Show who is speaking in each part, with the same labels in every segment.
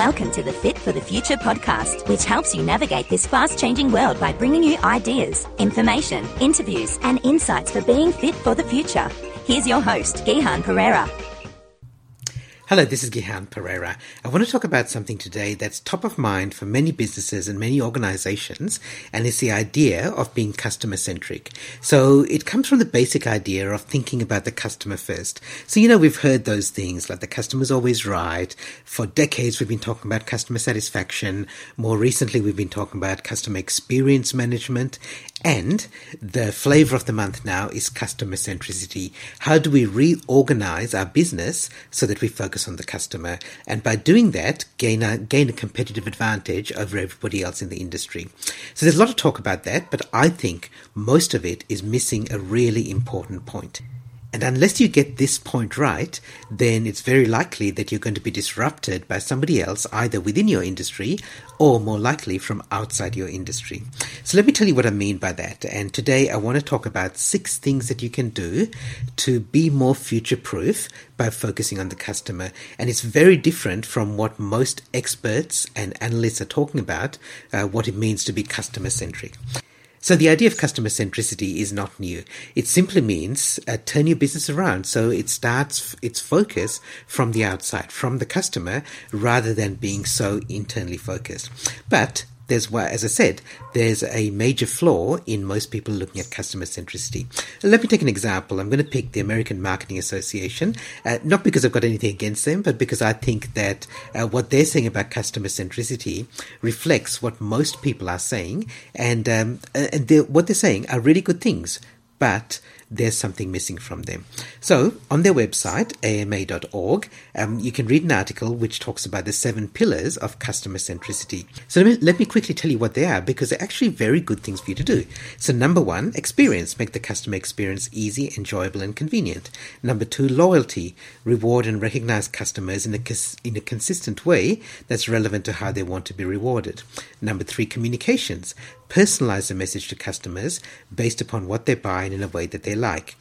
Speaker 1: Welcome to the Fit for the Future podcast, which helps you navigate this fast changing world by bringing you ideas, information, interviews, and insights for being fit for the future. Here's your host, Gihan Perera.
Speaker 2: Hello, this is Gihan Perera. I want to talk about something today that's top of mind for many businesses and many organizations, and it's the idea of being customer centric. So it comes from the basic idea of thinking about the customer first. So, you know, we've heard those things like the customer's always right. For decades, we've been talking about customer satisfaction. More recently, we've been talking about customer experience management. And the flavor of the month now is customer centricity. How do we reorganize our business so that we focus on the customer? And by doing that, gain a, gain a competitive advantage over everybody else in the industry. So there's a lot of talk about that, but I think most of it is missing a really important point. And unless you get this point right, then it's very likely that you're going to be disrupted by somebody else, either within your industry or more likely from outside your industry. So let me tell you what I mean by that. And today I want to talk about six things that you can do to be more future proof by focusing on the customer. And it's very different from what most experts and analysts are talking about, uh, what it means to be customer centric. So the idea of customer centricity is not new. It simply means uh, turn your business around so it starts f- its focus from the outside, from the customer, rather than being so internally focused. But there's as I said, there's a major flaw in most people looking at customer centricity. Let me take an example. I'm going to pick the American Marketing Association, uh, not because I've got anything against them, but because I think that uh, what they're saying about customer centricity reflects what most people are saying, and um, and they're, what they're saying are really good things, but there's something missing from them. So, on their website, ama.org, um, you can read an article which talks about the seven pillars of customer centricity. So, let me, let me quickly tell you what they are because they're actually very good things for you to do. So, number one, experience. Make the customer experience easy, enjoyable, and convenient. Number two, loyalty. Reward and recognize customers in a, in a consistent way that's relevant to how they want to be rewarded. Number three, communications. Personalize the message to customers based upon what they buy and in a way that they like.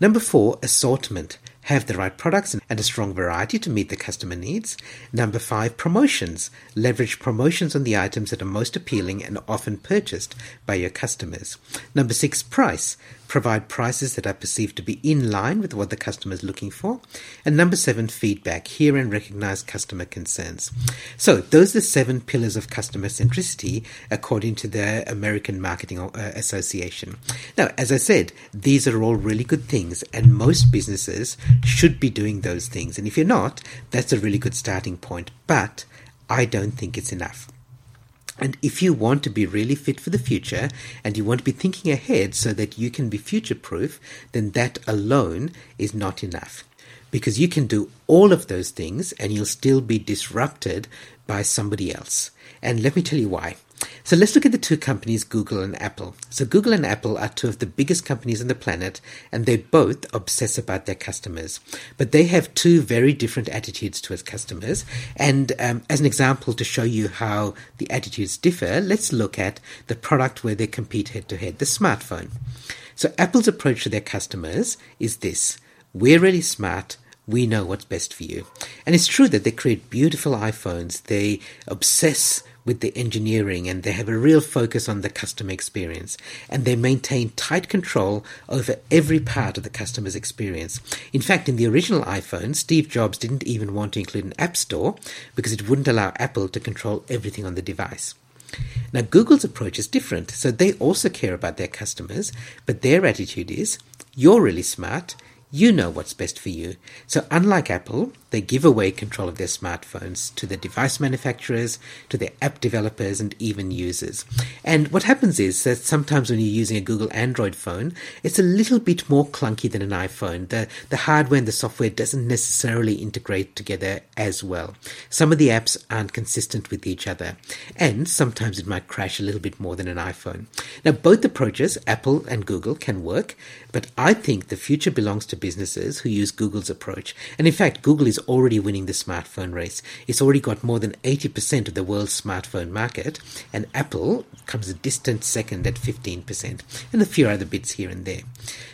Speaker 2: Number four, assortment. Have the right products and a strong variety to meet the customer needs. Number five, promotions. Leverage promotions on the items that are most appealing and often purchased by your customers. Number six, price provide prices that are perceived to be in line with what the customer is looking for. And number seven, feedback. Hear and recognize customer concerns. So those are the seven pillars of customer centricity according to the American Marketing uh, Association. Now, as I said, these are all really good things and most businesses should be doing those things. And if you're not, that's a really good starting point. But I don't think it's enough. And if you want to be really fit for the future and you want to be thinking ahead so that you can be future proof, then that alone is not enough. Because you can do all of those things and you'll still be disrupted by somebody else. And let me tell you why. So let's look at the two companies, Google and Apple. So Google and Apple are two of the biggest companies on the planet, and they both obsess about their customers. But they have two very different attitudes towards customers. And um, as an example to show you how the attitudes differ, let's look at the product where they compete head to head, the smartphone. So Apple's approach to their customers is this. We're really smart we know what's best for you. And it's true that they create beautiful iPhones. They obsess with the engineering and they have a real focus on the customer experience and they maintain tight control over every part of the customer's experience. In fact, in the original iPhone, Steve Jobs didn't even want to include an app store because it wouldn't allow Apple to control everything on the device. Now, Google's approach is different, so they also care about their customers, but their attitude is you're really smart, you know what's best for you. So, unlike Apple, they give away control of their smartphones to the device manufacturers, to their app developers, and even users. And what happens is that sometimes when you're using a Google Android phone, it's a little bit more clunky than an iPhone. The, the hardware and the software doesn't necessarily integrate together as well. Some of the apps aren't consistent with each other, and sometimes it might crash a little bit more than an iPhone. Now, both approaches, Apple and Google, can work, but I think the future belongs to businesses who use Google's approach. And in fact, Google is already winning the smartphone race. It's already got more than 80% of the world's smartphone market, and Apple comes a distant second at 15%, and a few other bits here and there.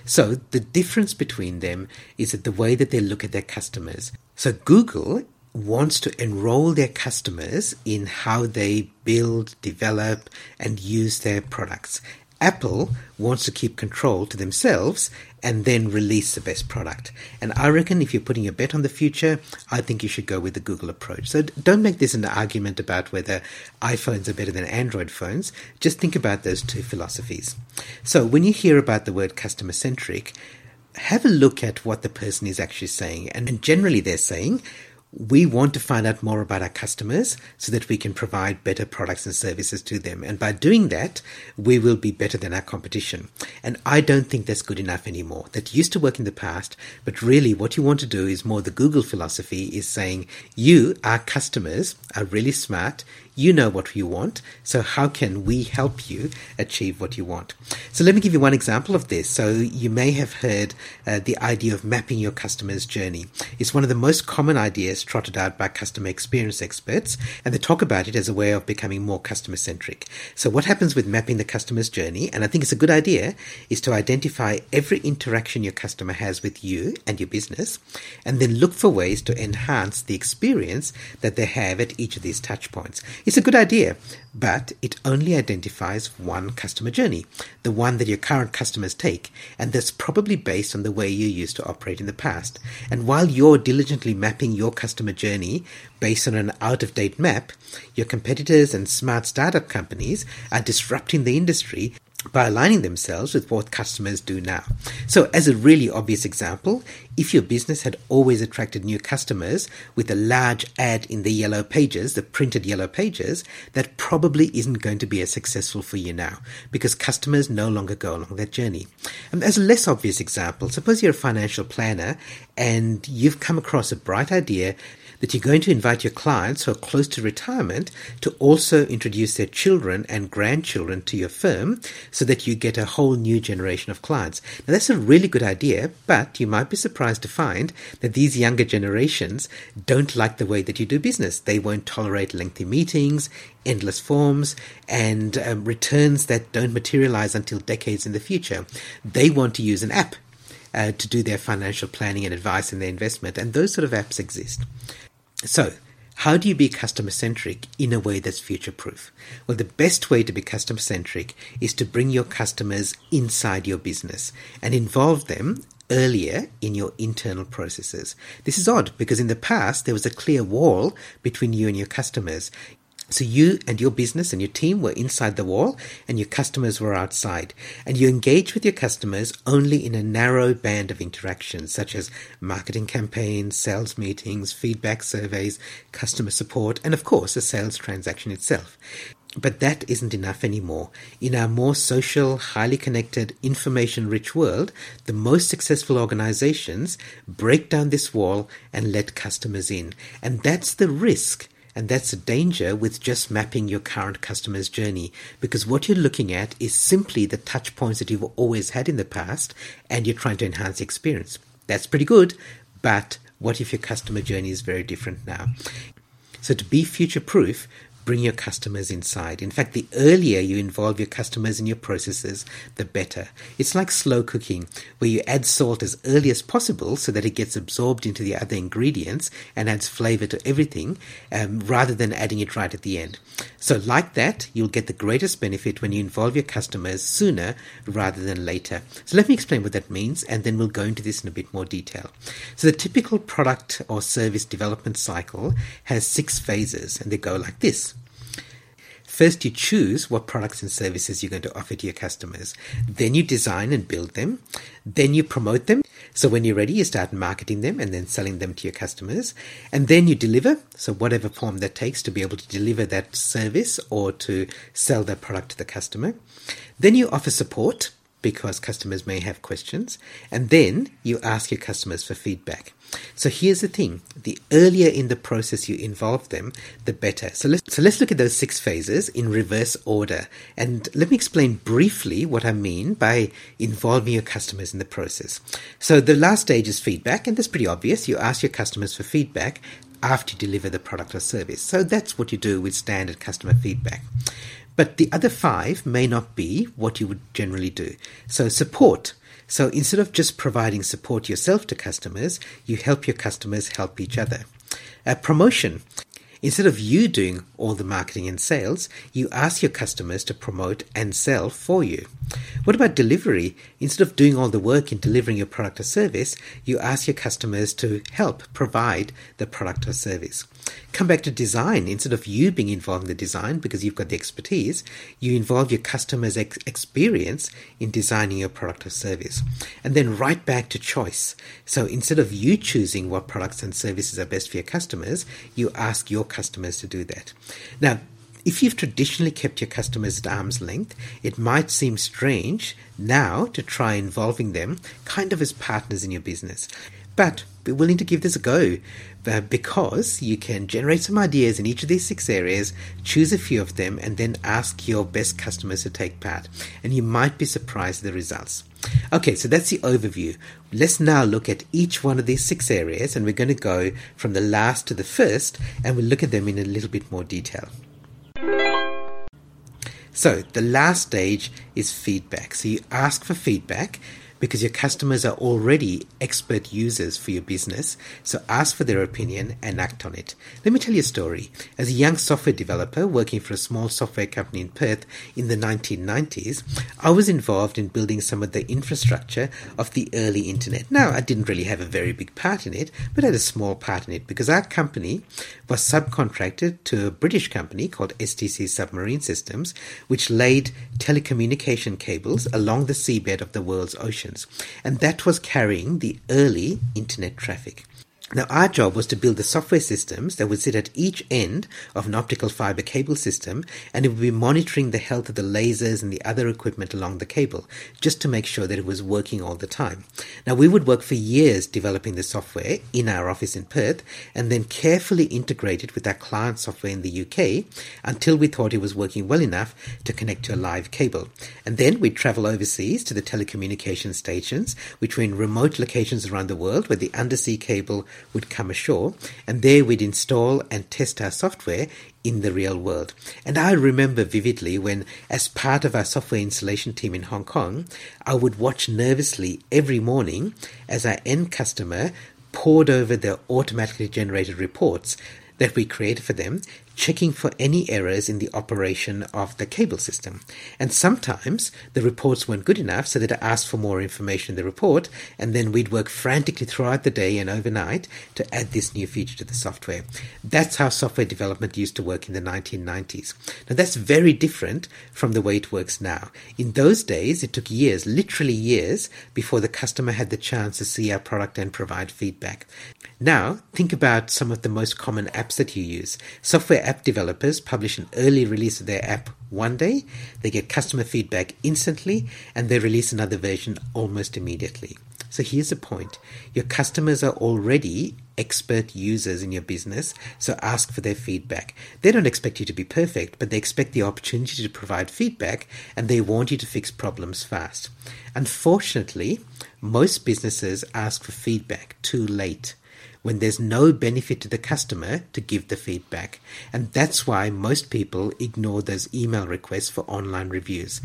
Speaker 2: So the difference between them is that the way that they look at their customers. So Google wants to enroll their customers in how they build, develop, and use their products. Apple wants to keep control to themselves and then release the best product. And I reckon if you're putting a bet on the future, I think you should go with the Google approach. So don't make this an argument about whether iPhones are better than Android phones. Just think about those two philosophies. So when you hear about the word customer centric, have a look at what the person is actually saying. And generally, they're saying, we want to find out more about our customers so that we can provide better products and services to them. And by doing that, we will be better than our competition. And I don't think that's good enough anymore. That used to work in the past, but really what you want to do is more the Google philosophy is saying, you, our customers, are really smart. You know what you want, so how can we help you achieve what you want? So let me give you one example of this. So you may have heard uh, the idea of mapping your customer's journey. It's one of the most common ideas trotted out by customer experience experts, and they talk about it as a way of becoming more customer centric. So what happens with mapping the customer's journey, and I think it's a good idea, is to identify every interaction your customer has with you and your business, and then look for ways to enhance the experience that they have at each of these touch points. It's a good idea, but it only identifies one customer journey, the one that your current customers take, and that's probably based on the way you used to operate in the past. And while you're diligently mapping your customer journey based on an out of date map, your competitors and smart startup companies are disrupting the industry by aligning themselves with what customers do now. So, as a really obvious example, if your business had always attracted new customers with a large ad in the yellow pages, the printed yellow pages, that probably isn't going to be as successful for you now because customers no longer go along that journey. And as a less obvious example, suppose you're a financial planner and you've come across a bright idea that you're going to invite your clients who are close to retirement to also introduce their children and grandchildren to your firm so that you get a whole new generation of clients. Now, that's a really good idea, but you might be surprised to find that these younger generations don't like the way that you do business. They won't tolerate lengthy meetings, endless forms, and um, returns that don't materialize until decades in the future. They want to use an app uh, to do their financial planning and advice and their investment, and those sort of apps exist. So, how do you be customer centric in a way that's future proof? Well, the best way to be customer centric is to bring your customers inside your business and involve them earlier in your internal processes. This is odd because in the past there was a clear wall between you and your customers. So you and your business and your team were inside the wall and your customers were outside. And you engage with your customers only in a narrow band of interactions, such as marketing campaigns, sales meetings, feedback surveys, customer support, and of course, a sales transaction itself. But that isn't enough anymore. In our more social, highly connected, information rich world, the most successful organizations break down this wall and let customers in. And that's the risk and that's a danger with just mapping your current customer's journey because what you're looking at is simply the touch points that you've always had in the past and you're trying to enhance the experience. That's pretty good, but what if your customer journey is very different now? So to be future proof, bring your customers inside. In fact, the earlier you involve your customers in your processes, the better. It's like slow cooking, where you add salt as early as possible so that it gets absorbed into the other ingredients and adds flavor to everything, um, rather than adding it right at the end. So, like that, you'll get the greatest benefit when you involve your customers sooner rather than later. So, let me explain what that means, and then we'll go into this in a bit more detail. So, the typical product or service development cycle has six phases, and they go like this. First, you choose what products and services you're going to offer to your customers. Then you design and build them. Then you promote them. So when you're ready, you start marketing them and then selling them to your customers. And then you deliver. So whatever form that takes to be able to deliver that service or to sell that product to the customer. Then you offer support because customers may have questions. And then you ask your customers for feedback. So here's the thing the earlier in the process you involve them, the better. So let's, so let's look at those six phases in reverse order. And let me explain briefly what I mean by involving your customers in the process. So the last stage is feedback, and that's pretty obvious. You ask your customers for feedback after you deliver the product or service. So that's what you do with standard customer feedback. But the other five may not be what you would generally do. So support So instead of just providing support yourself to customers, you help your customers help each other. A promotion. Instead of you doing all the marketing and sales, you ask your customers to promote and sell for you. What about delivery? Instead of doing all the work in delivering your product or service, you ask your customers to help provide the product or service. Come back to design. Instead of you being involved in the design because you've got the expertise, you involve your customer's ex- experience in designing your product or service. And then right back to choice. So instead of you choosing what products and services are best for your customers, you ask your customers to do that. Now, if you've traditionally kept your customers at arm's length, it might seem strange now to try involving them kind of as partners in your business. But be willing to give this a go uh, because you can generate some ideas in each of these six areas, choose a few of them, and then ask your best customers to take part. And you might be surprised at the results. Okay, so that's the overview. Let's now look at each one of these six areas, and we're going to go from the last to the first, and we'll look at them in a little bit more detail. So, the last stage is feedback. So, you ask for feedback because your customers are already expert users for your business. So ask for their opinion and act on it. Let me tell you a story. As a young software developer working for a small software company in Perth in the 1990s, I was involved in building some of the infrastructure of the early internet. Now, I didn't really have a very big part in it, but I had a small part in it because our company was subcontracted to a British company called STC Submarine Systems, which laid telecommunication cables along the seabed of the world's oceans. And that was carrying the early internet traffic. Now, our job was to build the software systems that would sit at each end of an optical fiber cable system, and it would be monitoring the health of the lasers and the other equipment along the cable, just to make sure that it was working all the time. Now, we would work for years developing the software in our office in Perth, and then carefully integrate it with our client software in the UK until we thought it was working well enough to connect to a live cable. And then we'd travel overseas to the telecommunication stations, which were in remote locations around the world where the undersea cable would come ashore, and there we'd install and test our software in the real world. And I remember vividly when, as part of our software installation team in Hong Kong, I would watch nervously every morning as our end customer pored over the automatically generated reports that we created for them checking for any errors in the operation of the cable system. And sometimes the reports weren't good enough, so they'd ask for more information in the report, and then we'd work frantically throughout the day and overnight to add this new feature to the software. That's how software development used to work in the 1990s. Now, that's very different from the way it works now. In those days, it took years, literally years, before the customer had the chance to see our product and provide feedback. Now, think about some of the most common apps that you use. Software app developers publish an early release of their app one day, they get customer feedback instantly, and they release another version almost immediately. So here's the point your customers are already expert users in your business, so ask for their feedback. They don't expect you to be perfect, but they expect the opportunity to provide feedback and they want you to fix problems fast. Unfortunately, most businesses ask for feedback too late when there's no benefit to the customer to give the feedback. And that's why most people ignore those email requests for online reviews.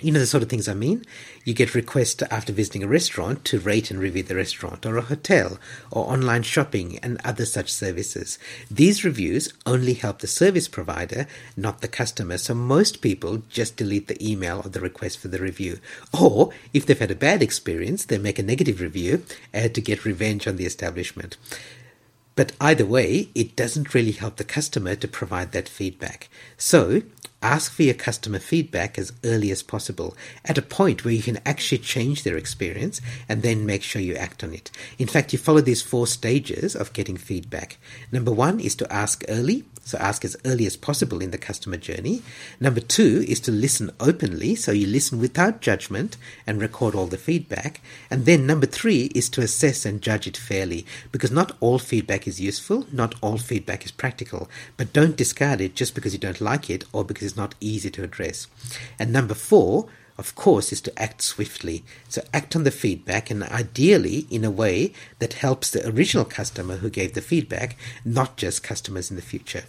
Speaker 2: You know the sort of things I mean? You get requests after visiting a restaurant to rate and review the restaurant, or a hotel, or online shopping, and other such services. These reviews only help the service provider, not the customer, so most people just delete the email or the request for the review. Or, if they've had a bad experience, they make a negative review uh, to get revenge on the establishment. But either way, it doesn't really help the customer to provide that feedback. So, ask for your customer feedback as early as possible at a point where you can actually change their experience and then make sure you act on it. In fact, you follow these four stages of getting feedback. Number one is to ask early. So ask as early as possible in the customer journey. Number two is to listen openly. So you listen without judgment and record all the feedback. And then number three is to assess and judge it fairly because not all feedback is useful. Not all feedback is practical, but don't discard it just because you don't like it or because it's not easy to address. And number four, of course, is to act swiftly. So act on the feedback and ideally in a way that helps the original customer who gave the feedback, not just customers in the future.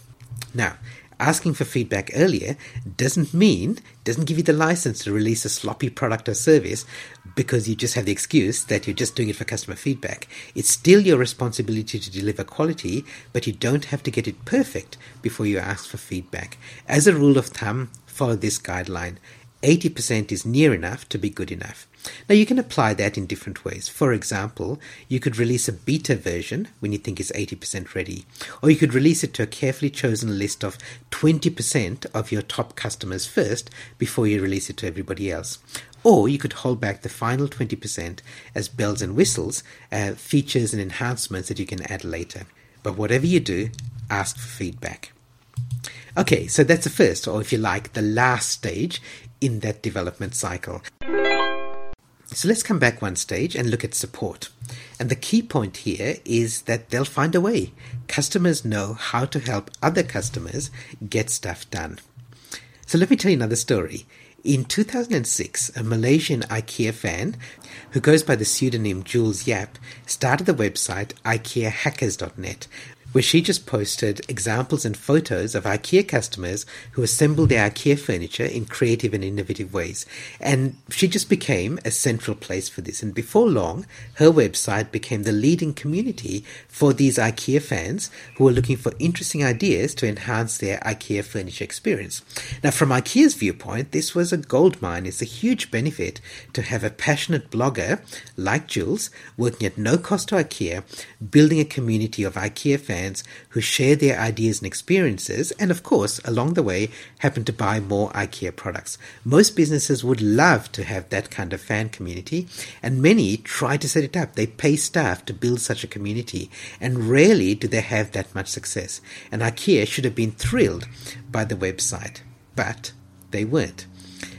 Speaker 2: Now, asking for feedback earlier doesn't mean, doesn't give you the license to release a sloppy product or service because you just have the excuse that you're just doing it for customer feedback. It's still your responsibility to deliver quality, but you don't have to get it perfect before you ask for feedback. As a rule of thumb, follow this guideline. 80% is near enough to be good enough. Now you can apply that in different ways. For example, you could release a beta version when you think it's 80% ready, or you could release it to a carefully chosen list of 20% of your top customers first before you release it to everybody else. Or you could hold back the final 20% as bells and whistles, uh, features and enhancements that you can add later. But whatever you do, ask for feedback. Okay, so that's the first, or if you like, the last stage in that development cycle. So let's come back one stage and look at support. And the key point here is that they'll find a way. Customers know how to help other customers get stuff done. So let me tell you another story. In 2006, a Malaysian IKEA fan who goes by the pseudonym Jules Yap started the website IKEAhackers.net where she just posted examples and photos of IKEA customers who assembled their IKEA furniture in creative and innovative ways. And she just became a central place for this. And before long, her website became the leading community for these IKEA fans who were looking for interesting ideas to enhance their IKEA furniture experience. Now, from IKEA's viewpoint, this was a gold mine. It's a huge benefit to have a passionate blogger like Jules working at no cost to IKEA, building a community of IKEA fans who share their ideas and experiences, and of course, along the way, happen to buy more IKEA products. Most businesses would love to have that kind of fan community, and many try to set it up. They pay staff to build such a community, and rarely do they have that much success. And IKEA should have been thrilled by the website, but they weren't.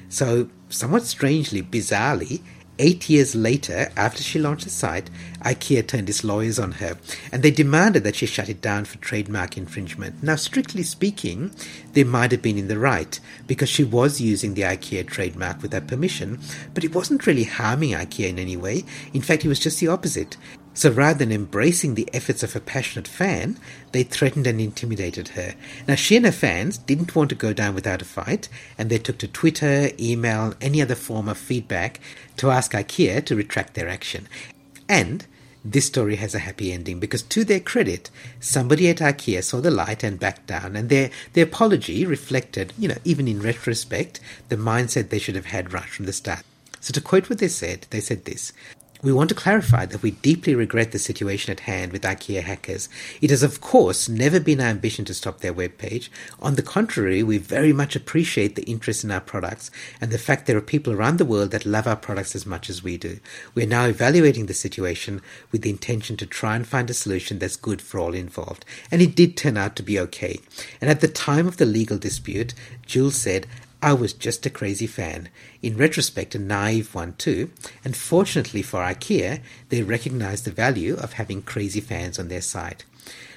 Speaker 2: So, somewhat strangely, bizarrely, Eight years later, after she launched the site, IKEA turned its lawyers on her, and they demanded that she shut it down for trademark infringement. Now, strictly speaking, they might have been in the right, because she was using the IKEA trademark without permission, but it wasn't really harming IKEA in any way. In fact, it was just the opposite. So rather than embracing the efforts of a passionate fan, they threatened and intimidated her. Now, she and her fans didn't want to go down without a fight, and they took to Twitter, email, any other form of feedback to ask IKEA to retract their action. And this story has a happy ending because, to their credit, somebody at IKEA saw the light and backed down, and their, their apology reflected, you know, even in retrospect, the mindset they should have had right from the start. So, to quote what they said, they said this we want to clarify that we deeply regret the situation at hand with IKEA hackers. It has, of course, never been our ambition to stop their webpage. On the contrary, we very much appreciate the interest in our products and the fact there are people around the world that love our products as much as we do. We are now evaluating the situation with the intention to try and find a solution that's good for all involved. And it did turn out to be okay. And at the time of the legal dispute, Jules said, I was just a crazy fan. In retrospect, a naive one too. And fortunately for IKEA, they recognize the value of having crazy fans on their site.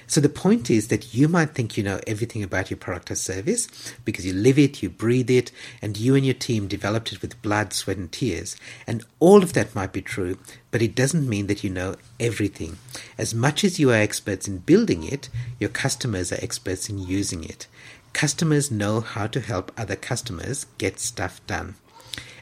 Speaker 2: So the point is that you might think you know everything about your product or service because you live it, you breathe it, and you and your team developed it with blood, sweat, and tears. And all of that might be true, but it doesn't mean that you know everything. As much as you are experts in building it, your customers are experts in using it. Customers know how to help other customers get stuff done.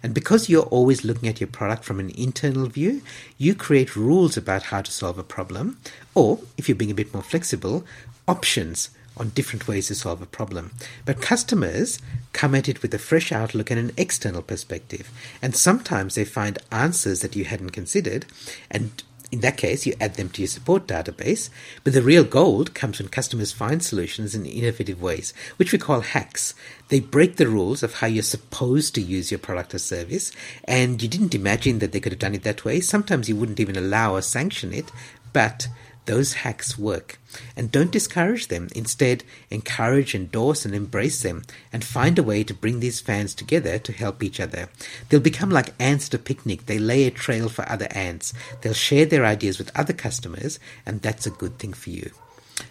Speaker 2: And because you're always looking at your product from an internal view, you create rules about how to solve a problem, or if you're being a bit more flexible, options on different ways to solve a problem. But customers come at it with a fresh outlook and an external perspective. And sometimes they find answers that you hadn't considered, and in that case, you add them to your support database. But the real gold comes when customers find solutions in innovative ways, which we call hacks. They break the rules of how you're supposed to use your product or service, and you didn't imagine that they could have done it that way. Sometimes you wouldn't even allow or sanction it, but those hacks work. And don't discourage them. Instead, encourage, endorse, and embrace them, and find a way to bring these fans together to help each other. They'll become like ants at a picnic. They lay a trail for other ants. They'll share their ideas with other customers, and that's a good thing for you.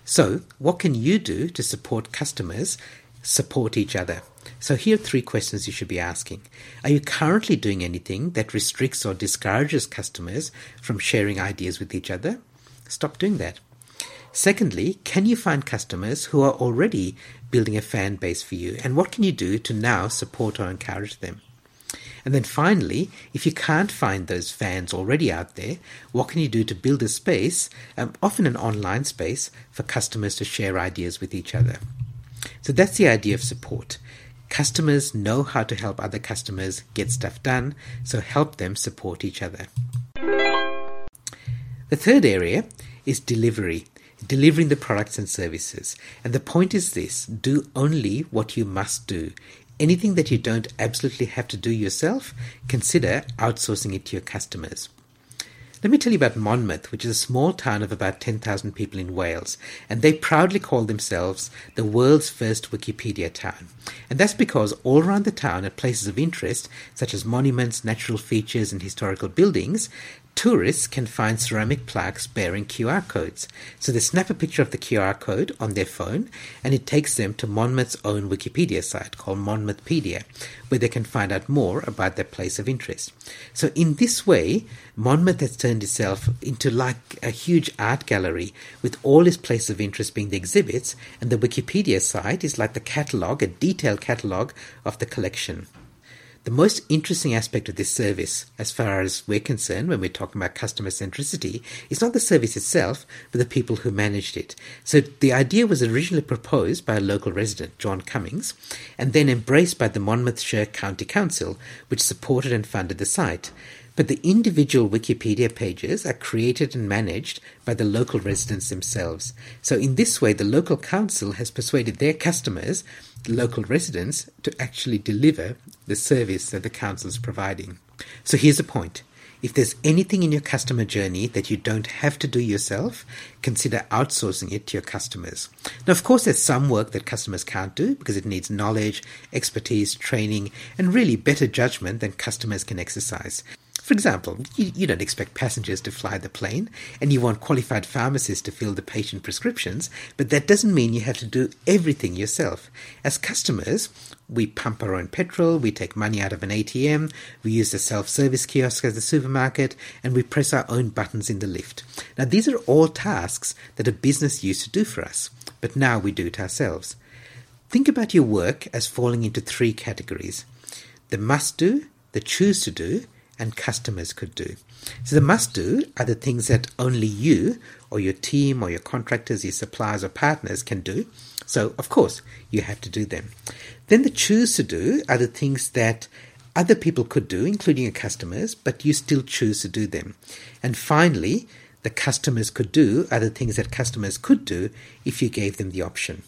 Speaker 2: So, what can you do to support customers support each other? So, here are three questions you should be asking. Are you currently doing anything that restricts or discourages customers from sharing ideas with each other? Stop doing that. Secondly, can you find customers who are already building a fan base for you? And what can you do to now support or encourage them? And then finally, if you can't find those fans already out there, what can you do to build a space, um, often an online space, for customers to share ideas with each other? So that's the idea of support. Customers know how to help other customers get stuff done, so help them support each other. The third area is delivery, delivering the products and services. And the point is this do only what you must do. Anything that you don't absolutely have to do yourself, consider outsourcing it to your customers. Let me tell you about Monmouth, which is a small town of about 10,000 people in Wales, and they proudly call themselves the world's first Wikipedia town. And that's because all around the town, at places of interest, such as monuments, natural features, and historical buildings, tourists can find ceramic plaques bearing QR codes. So they snap a picture of the QR code on their phone and it takes them to Monmouth's own Wikipedia site called Monmouthpedia, where they can find out more about their place of interest. So in this way, Monmouth has turned itself into like a huge art gallery with all its places of interest being the exhibits and the Wikipedia site is like the catalogue, a detailed catalogue of the collection. The most interesting aspect of this service, as far as we're concerned when we're talking about customer centricity, is not the service itself, but the people who managed it. So the idea was originally proposed by a local resident, John Cummings, and then embraced by the Monmouthshire County Council, which supported and funded the site. But the individual Wikipedia pages are created and managed by the local residents themselves. So in this way, the local council has persuaded their customers, the local residents, to actually deliver the service that the council is providing. So here's the point. If there's anything in your customer journey that you don't have to do yourself, consider outsourcing it to your customers. Now, of course, there's some work that customers can't do because it needs knowledge, expertise, training, and really better judgment than customers can exercise. For example, you, you, don't expect passengers to fly the plane, and you want qualified pharmacists to fill the patient prescriptions, but that doesn't mean you have to do everything yourself. As customers, we pump our own petrol, we take money out of an ATM, we use the self service kiosk at the supermarket, and we press our own buttons in the lift. Now, these are all tasks that a business used to do for us, but now we do it ourselves. Think about your work as falling into three categories the must do, the choose to do, and customers could do. So the must do are the things that only you or your team or your contractors, your suppliers or partners can do. So of course you have to do them. Then the choose to do are the things that other people could do, including your customers, but you still choose to do them. And finally, the customers could do are the things that customers could do if you gave them the option.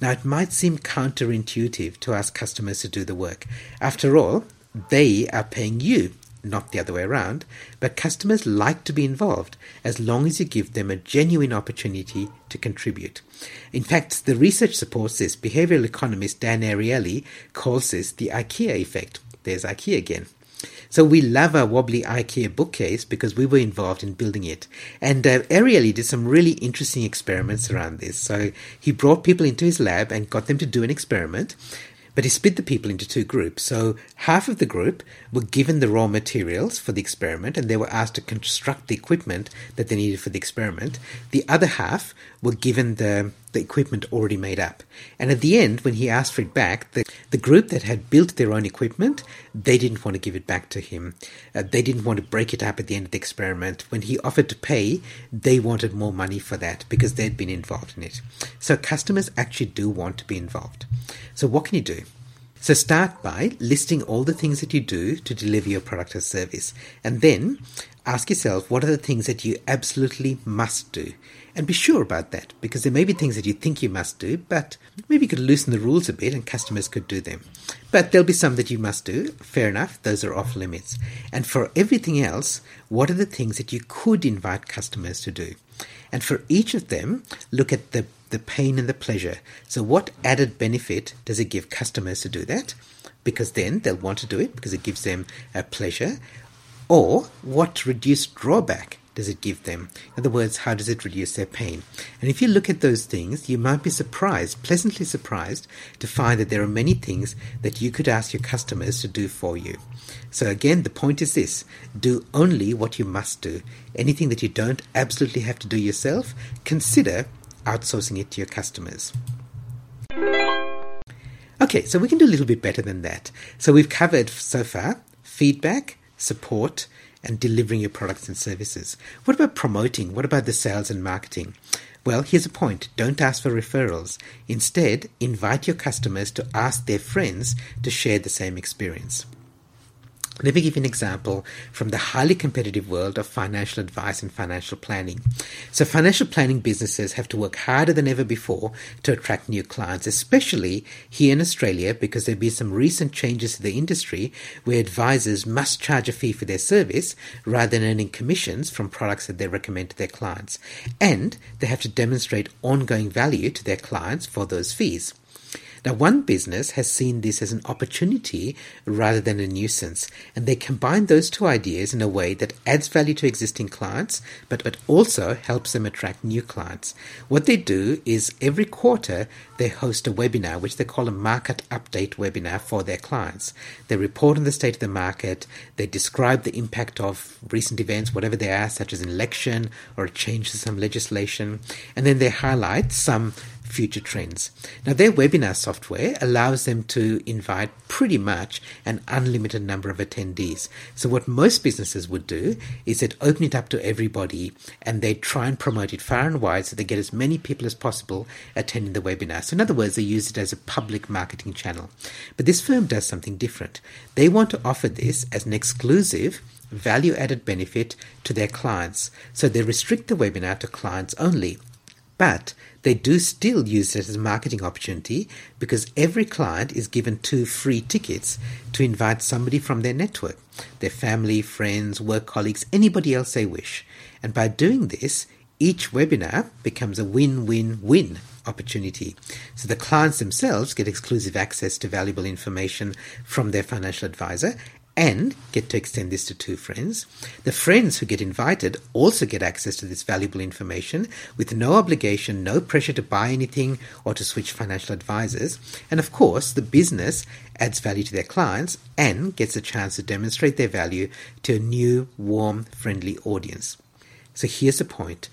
Speaker 2: Now, it might seem counterintuitive to ask customers to do the work. After all, they are paying you not the other way around, but customers like to be involved as long as you give them a genuine opportunity to contribute. In fact, the research supports this. Behavioral economist Dan Ariely calls this the IKEA effect. There's IKEA again. So we love our wobbly IKEA bookcase because we were involved in building it. And uh, Ariely did some really interesting experiments around this. So he brought people into his lab and got them to do an experiment. But he split the people into two groups. So half of the group were given the raw materials for the experiment and they were asked to construct the equipment that they needed for the experiment. The other half were given the, the equipment already made up. And at the end, when he asked for it back, the, the group that had built their own equipment, they didn't want to give it back to him. Uh, they didn't want to break it up at the end of the experiment. When he offered to pay, they wanted more money for that because they'd been involved in it. So customers actually do want to be involved. So what can you do? So start by listing all the things that you do to deliver your product or service. And then ask yourself what are the things that you absolutely must do. And be sure about that because there may be things that you think you must do, but maybe you could loosen the rules a bit and customers could do them. But there'll be some that you must do. Fair enough, those are off limits. And for everything else, what are the things that you could invite customers to do? And for each of them, look at the the pain and the pleasure. So, what added benefit does it give customers to do that? Because then they'll want to do it because it gives them a pleasure. Or what reduced drawback does it give them? In other words, how does it reduce their pain? And if you look at those things, you might be surprised, pleasantly surprised, to find that there are many things that you could ask your customers to do for you. So again, the point is this do only what you must do. Anything that you don't absolutely have to do yourself, consider outsourcing it to your customers. Okay, so we can do a little bit better than that. So we've covered so far feedback, support, and delivering your products and services. What about promoting? What about the sales and marketing? Well, here's a point. Don't ask for referrals. Instead, invite your customers to ask their friends to share the same experience. Let me give you an example from the highly competitive world of financial advice and financial planning. So, financial planning businesses have to work harder than ever before to attract new clients, especially here in Australia, because there have been some recent changes to the industry where advisors must charge a fee for their service rather than earning commissions from products that they recommend to their clients. And they have to demonstrate ongoing value to their clients for those fees. Now, one business has seen this as an opportunity rather than a nuisance, and they combine those two ideas in a way that adds value to existing clients, but it also helps them attract new clients. What they do is every quarter they host a webinar, which they call a market update webinar for their clients. They report on the state of the market, they describe the impact of recent events, whatever they are, such as an election or a change to some legislation, and then they highlight some future trends. Now, their webinar software allows them to invite pretty much an unlimited number of attendees. So, what most businesses would do is they'd open it up to everybody and they try and promote it far and wide so they get as many people as possible attending the webinar. So, in other words, they use it as a public marketing channel. But this firm does something different. They want to offer this as an exclusive value added benefit to their clients. So they restrict the webinar to clients only. But they do still use it as a marketing opportunity because every client is given two free tickets to invite somebody from their network, their family, friends, work colleagues, anybody else they wish. And by doing this, each webinar becomes a win win win opportunity. So the clients themselves get exclusive access to valuable information from their financial advisor and get to extend this to two friends. The friends who get invited also get access to this valuable information with no obligation, no pressure to buy anything or to switch financial advisors. And of course, the business adds value to their clients and gets a chance to demonstrate their value to a new, warm, friendly audience. So here's the point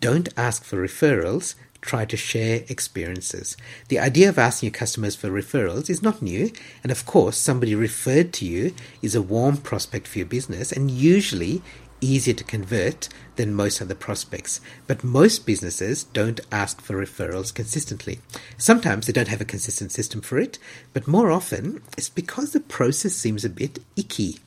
Speaker 2: don't ask for referrals, try to share experiences. The idea of asking your customers for referrals is not new, and of course, somebody referred to you is a warm prospect for your business and usually easier to convert than most other prospects. But most businesses don't ask for referrals consistently. Sometimes they don't have a consistent system for it, but more often it's because the process seems a bit icky.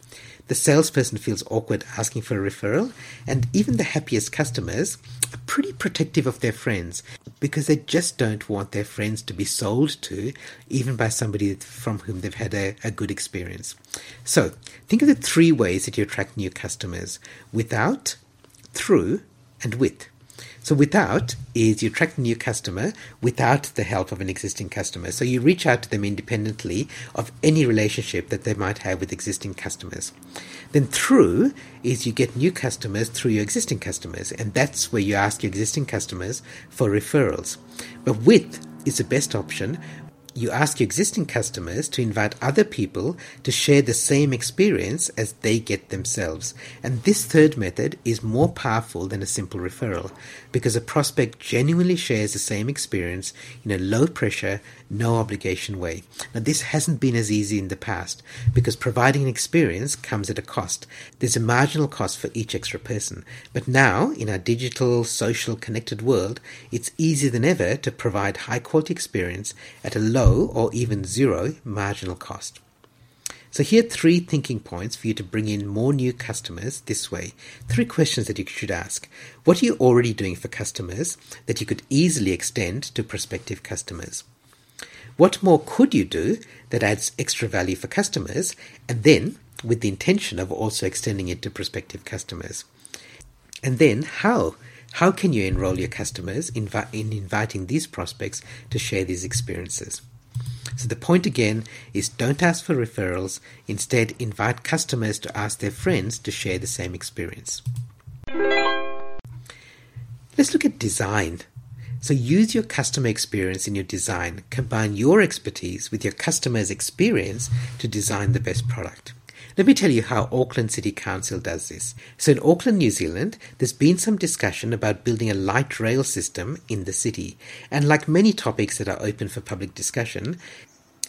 Speaker 2: The salesperson feels awkward asking for a referral, and even the happiest customers are pretty protective of their friends because they just don't want their friends to be sold to, even by somebody from whom they've had a, a good experience. So, think of the three ways that you attract new customers without, through, and with. So without is you attract a new customer without the help of an existing customer. So you reach out to them independently of any relationship that they might have with existing customers. Then through is you get new customers through your existing customers, and that's where you ask your existing customers for referrals. But with is the best option you ask your existing customers to invite other people to share the same experience as they get themselves. And this third method is more powerful than a simple referral because a prospect genuinely shares the same experience in a low pressure, no obligation way. Now, this hasn't been as easy in the past because providing an experience comes at a cost. There's a marginal cost for each extra person. But now, in our digital, social, connected world, it's easier than ever to provide high quality experience at a low or even zero marginal cost. So here are three thinking points for you to bring in more new customers this way. Three questions that you should ask. What are you already doing for customers that you could easily extend to prospective customers? What more could you do that adds extra value for customers and then with the intention of also extending it to prospective customers? And then how? How can you enroll your customers in inviting these prospects to share these experiences? So the point again is don't ask for referrals, instead, invite customers to ask their friends to share the same experience. Let's look at design. So use your customer experience in your design. Combine your expertise with your customer's experience to design the best product. Let me tell you how Auckland City Council does this. So in Auckland, New Zealand, there's been some discussion about building a light rail system in the city. And like many topics that are open for public discussion,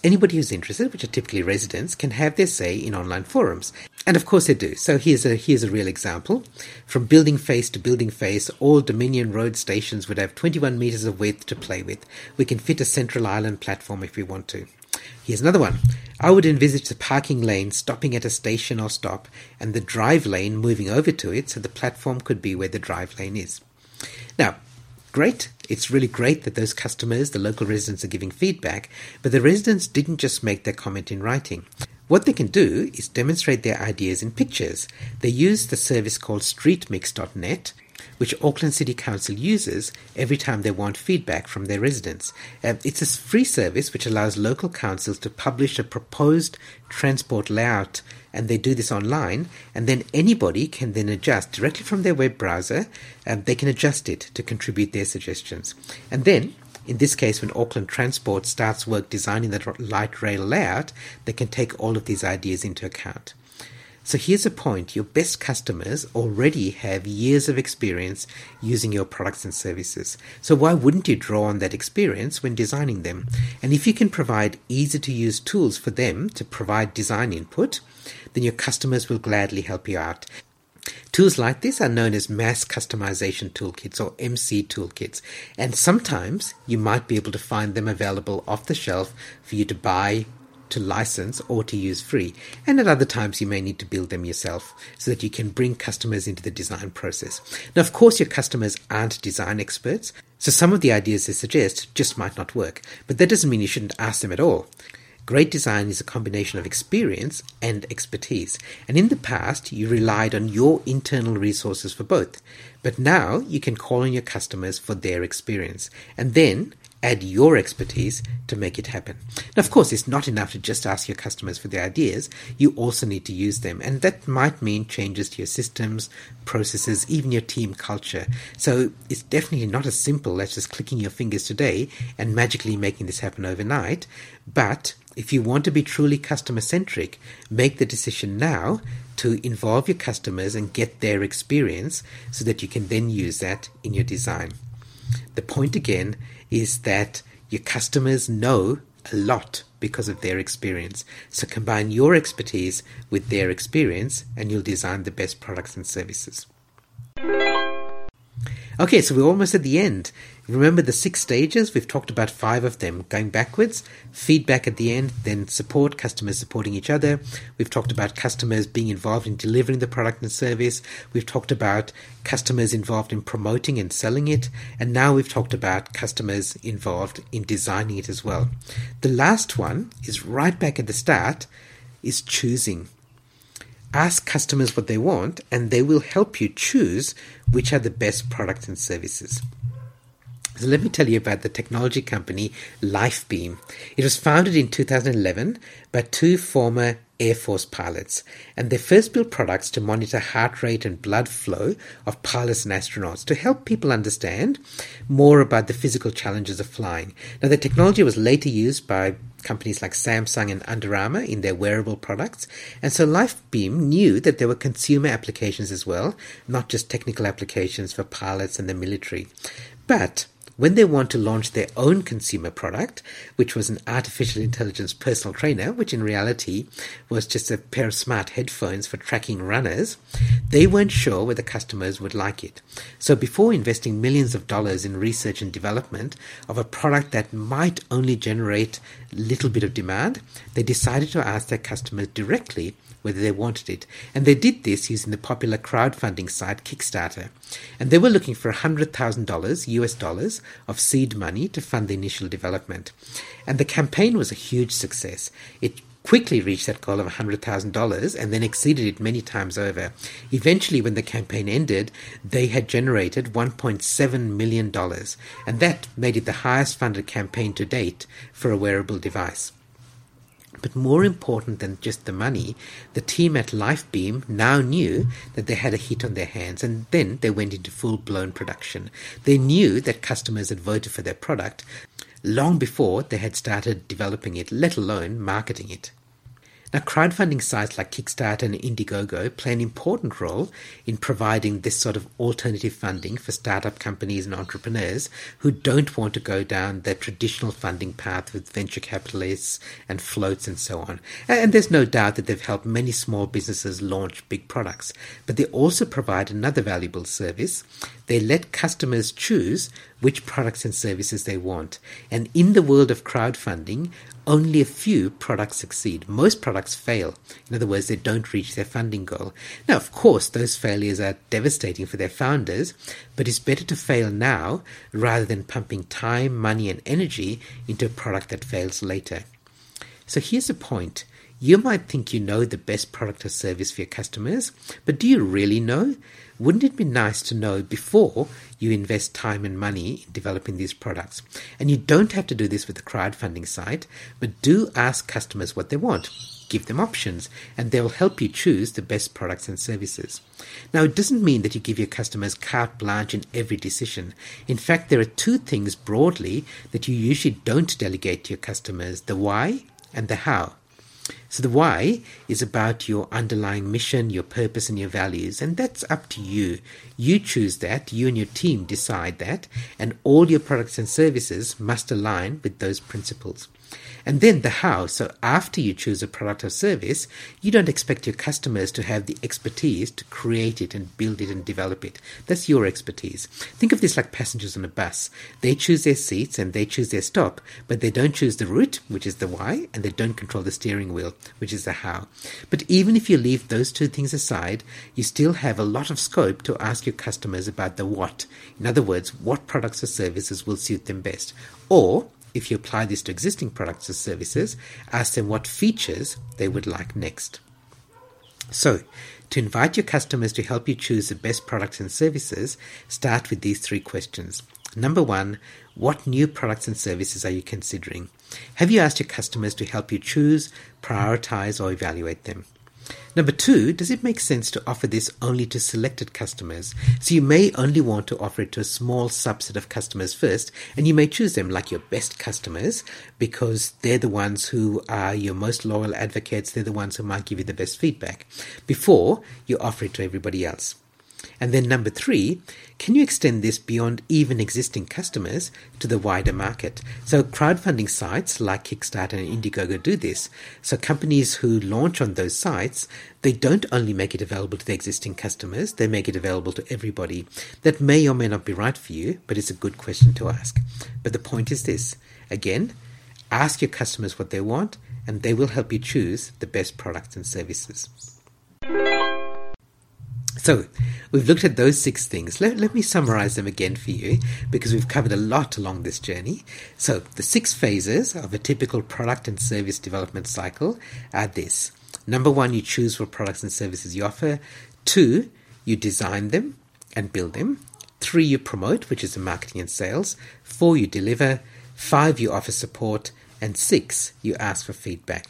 Speaker 2: Anybody who's interested, which are typically residents, can have their say in online forums. And of course they do. So here's a here's a real example. From building face to building face, all Dominion Road stations would have 21 meters of width to play with. We can fit a central island platform if we want to. Here's another one. I would envisage the parking lane stopping at a station or stop and the drive lane moving over to it so the platform could be where the drive lane is. Now, great. It's really great that those customers, the local residents, are giving feedback, but the residents didn't just make their comment in writing. What they can do is demonstrate their ideas in pictures. They use the service called streetmix.net, which Auckland City Council uses every time they want feedback from their residents. Uh, it's a free service which allows local councils to publish a proposed transport layout and they do this online and then anybody can then adjust directly from their web browser and they can adjust it to contribute their suggestions and then in this case, when Auckland Transport starts work designing the light rail layout, they can take all of these ideas into account. So here's a point your best customers already have years of experience using your products and services. So why wouldn't you draw on that experience when designing them? And if you can provide easy to use tools for them to provide design input, then your customers will gladly help you out. Tools like this are known as mass customization toolkits or MC toolkits, and sometimes you might be able to find them available off the shelf for you to buy to license or to use free. And at other times, you may need to build them yourself so that you can bring customers into the design process. Now, of course, your customers aren't design experts, so some of the ideas they suggest just might not work. But that doesn't mean you shouldn't ask them at all. Great design is a combination of experience and expertise. And in the past, you relied on your internal resources for both. But now you can call on your customers for their experience. And then add your expertise to make it happen. Now, of course, it's not enough to just ask your customers for their ideas. You also need to use them. And that might mean changes to your systems, processes, even your team culture. So it's definitely not as simple as just clicking your fingers today and magically making this happen overnight. But if you want to be truly customer centric, make the decision now to involve your customers and get their experience so that you can then use that in your design. The point again is that your customers know a lot because of their experience. So combine your expertise with their experience and you'll design the best products and services. Okay, so we're almost at the end. Remember the six stages? We've talked about five of them. Going backwards, feedback at the end, then support, customers supporting each other. We've talked about customers being involved in delivering the product and service. We've talked about customers involved in promoting and selling it. And now we've talked about customers involved in designing it as well. The last one is right back at the start, is choosing. Ask customers what they want, and they will help you choose which are the best products and services. So let me tell you about the technology company Lifebeam. It was founded in 2011 by two former Air Force pilots, and they first built products to monitor heart rate and blood flow of pilots and astronauts to help people understand more about the physical challenges of flying. Now, the technology was later used by companies like Samsung and Under Armour in their wearable products, and so Lifebeam knew that there were consumer applications as well, not just technical applications for pilots and the military. But when they want to launch their own consumer product, which was an artificial intelligence personal trainer, which in reality was just a pair of smart headphones for tracking runners, they weren't sure whether customers would like it. So before investing millions of dollars in research and development of a product that might only generate a little bit of demand, they decided to ask their customers directly whether they wanted it. And they did this using the popular crowdfunding site Kickstarter. And they were looking for $100,000 US dollars of seed money to fund the initial development. And the campaign was a huge success. It quickly reached that goal of $100,000 and then exceeded it many times over. Eventually, when the campaign ended, they had generated $1.7 million, and that made it the highest funded campaign to date for a wearable device. But more important than just the money, the team at Lifebeam now knew that they had a hit on their hands and then they went into full blown production. They knew that customers had voted for their product long before they had started developing it, let alone marketing it. Now, crowdfunding sites like Kickstarter and Indiegogo play an important role in providing this sort of alternative funding for startup companies and entrepreneurs who don't want to go down the traditional funding path with venture capitalists and floats and so on. And there's no doubt that they've helped many small businesses launch big products. But they also provide another valuable service. They let customers choose which products and services they want. And in the world of crowdfunding, only a few products succeed. Most products fail. In other words, they don't reach their funding goal. Now, of course, those failures are devastating for their founders, but it's better to fail now rather than pumping time, money, and energy into a product that fails later. So here's the point. You might think you know the best product or service for your customers, but do you really know? Wouldn't it be nice to know before you invest time and money in developing these products? And you don't have to do this with a crowdfunding site, but do ask customers what they want. Give them options, and they'll help you choose the best products and services. Now, it doesn't mean that you give your customers carte blanche in every decision. In fact, there are two things broadly that you usually don't delegate to your customers the why and the how. So the why is about your underlying mission, your purpose, and your values, and that's up to you. You choose that, you and your team decide that, and all your products and services must align with those principles. And then the how. So after you choose a product or service, you don't expect your customers to have the expertise to create it and build it and develop it. That's your expertise. Think of this like passengers on a bus. They choose their seats and they choose their stop, but they don't choose the route, which is the why, and they don't control the steering wheel, which is the how. But even if you leave those two things aside, you still have a lot of scope to ask your customers about the what. In other words, what products or services will suit them best. Or if you apply this to existing products or services, ask them what features they would like next. So, to invite your customers to help you choose the best products and services, start with these three questions. Number one, what new products and services are you considering? Have you asked your customers to help you choose, prioritize, or evaluate them? Number two, does it make sense to offer this only to selected customers? So you may only want to offer it to a small subset of customers first, and you may choose them like your best customers because they're the ones who are your most loyal advocates, they're the ones who might give you the best feedback before you offer it to everybody else. And then number three, can you extend this beyond even existing customers to the wider market? So crowdfunding sites like Kickstarter and Indiegogo do this. So companies who launch on those sites, they don't only make it available to their existing customers, they make it available to everybody. That may or may not be right for you, but it's a good question to ask. But the point is this, again, ask your customers what they want and they will help you choose the best products and services. So, we've looked at those six things. Let, let me summarize them again for you because we've covered a lot along this journey. So, the six phases of a typical product and service development cycle are this. Number one, you choose what products and services you offer. Two, you design them and build them. Three, you promote, which is the marketing and sales. Four, you deliver. Five, you offer support. And six, you ask for feedback.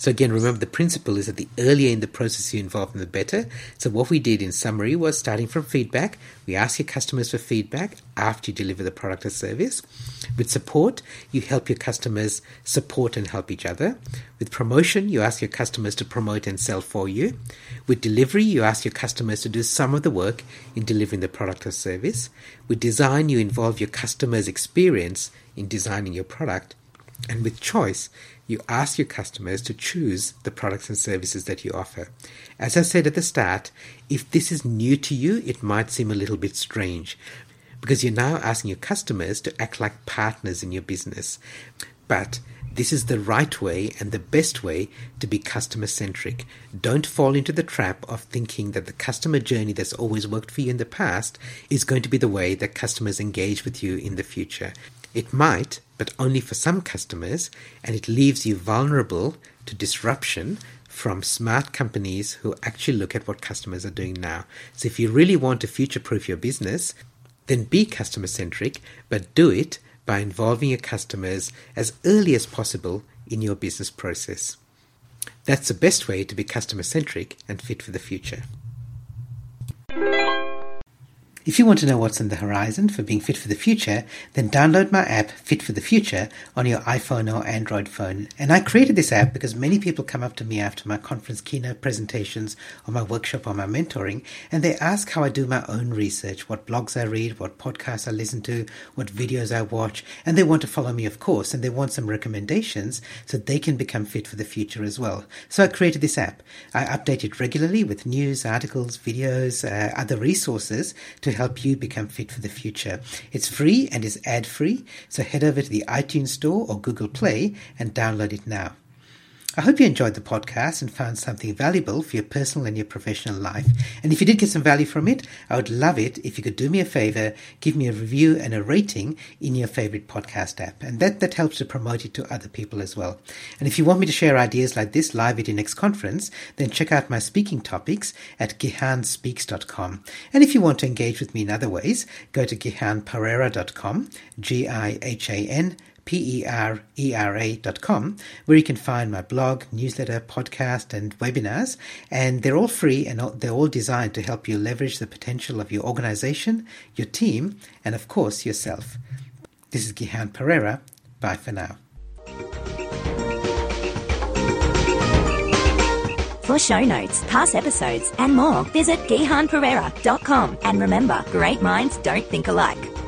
Speaker 2: So again, remember the principle is that the earlier in the process you involve them, the better. So what we did in summary was starting from feedback. We ask your customers for feedback after you deliver the product or service. With support, you help your customers support and help each other. With promotion, you ask your customers to promote and sell for you. With delivery, you ask your customers to do some of the work in delivering the product or service. With design, you involve your customer's experience in designing your product. And with choice, you ask your customers to choose the products and services that you offer. As I said at the start, if this is new to you, it might seem a little bit strange because you're now asking your customers to act like partners in your business. But this is the right way and the best way to be customer centric. Don't fall into the trap of thinking that the customer journey that's always worked for you in the past is going to be the way that customers engage with you in the future. It might, but only for some customers, and it leaves you vulnerable to disruption from smart companies who actually look at what customers are doing now. So if you really want to future proof your business, then be customer centric, but do it by involving your customers as early as possible in your business process. That's the best way to be customer centric and fit for the future. If you want to know what's on the horizon for being fit for the future, then download my app Fit for the Future on your iPhone or Android phone. And I created this app because many people come up to me after my conference keynote presentations or my workshop or my mentoring and they ask how I do my own research, what blogs I read, what podcasts I listen to, what videos I watch, and they want to follow me of course and they want some recommendations so they can become fit for the future as well. So I created this app. I update it regularly with news, articles, videos, uh, other resources to to help you become fit for the future. It's free and is ad free, so head over to the iTunes Store or Google Play and download it now. I hope you enjoyed the podcast and found something valuable for your personal and your professional life. And if you did get some value from it, I would love it if you could do me a favor, give me a review and a rating in your favorite podcast app. And that, that helps to promote it to other people as well. And if you want me to share ideas like this live at your next conference, then check out my speaking topics at gihanspeaks.com. And if you want to engage with me in other ways, go to gihanperera.com, G-I-H-A-N P-E-R-E-R-A.com, where you can find my blog, newsletter, podcast, and webinars. And they're all free and they're all designed to help you leverage the potential of your organization, your team, and of course, yourself. This is Gihan Perera. Bye for now.
Speaker 1: For show notes, past episodes, and more, visit gihanperera.com. And remember, great minds don't think alike.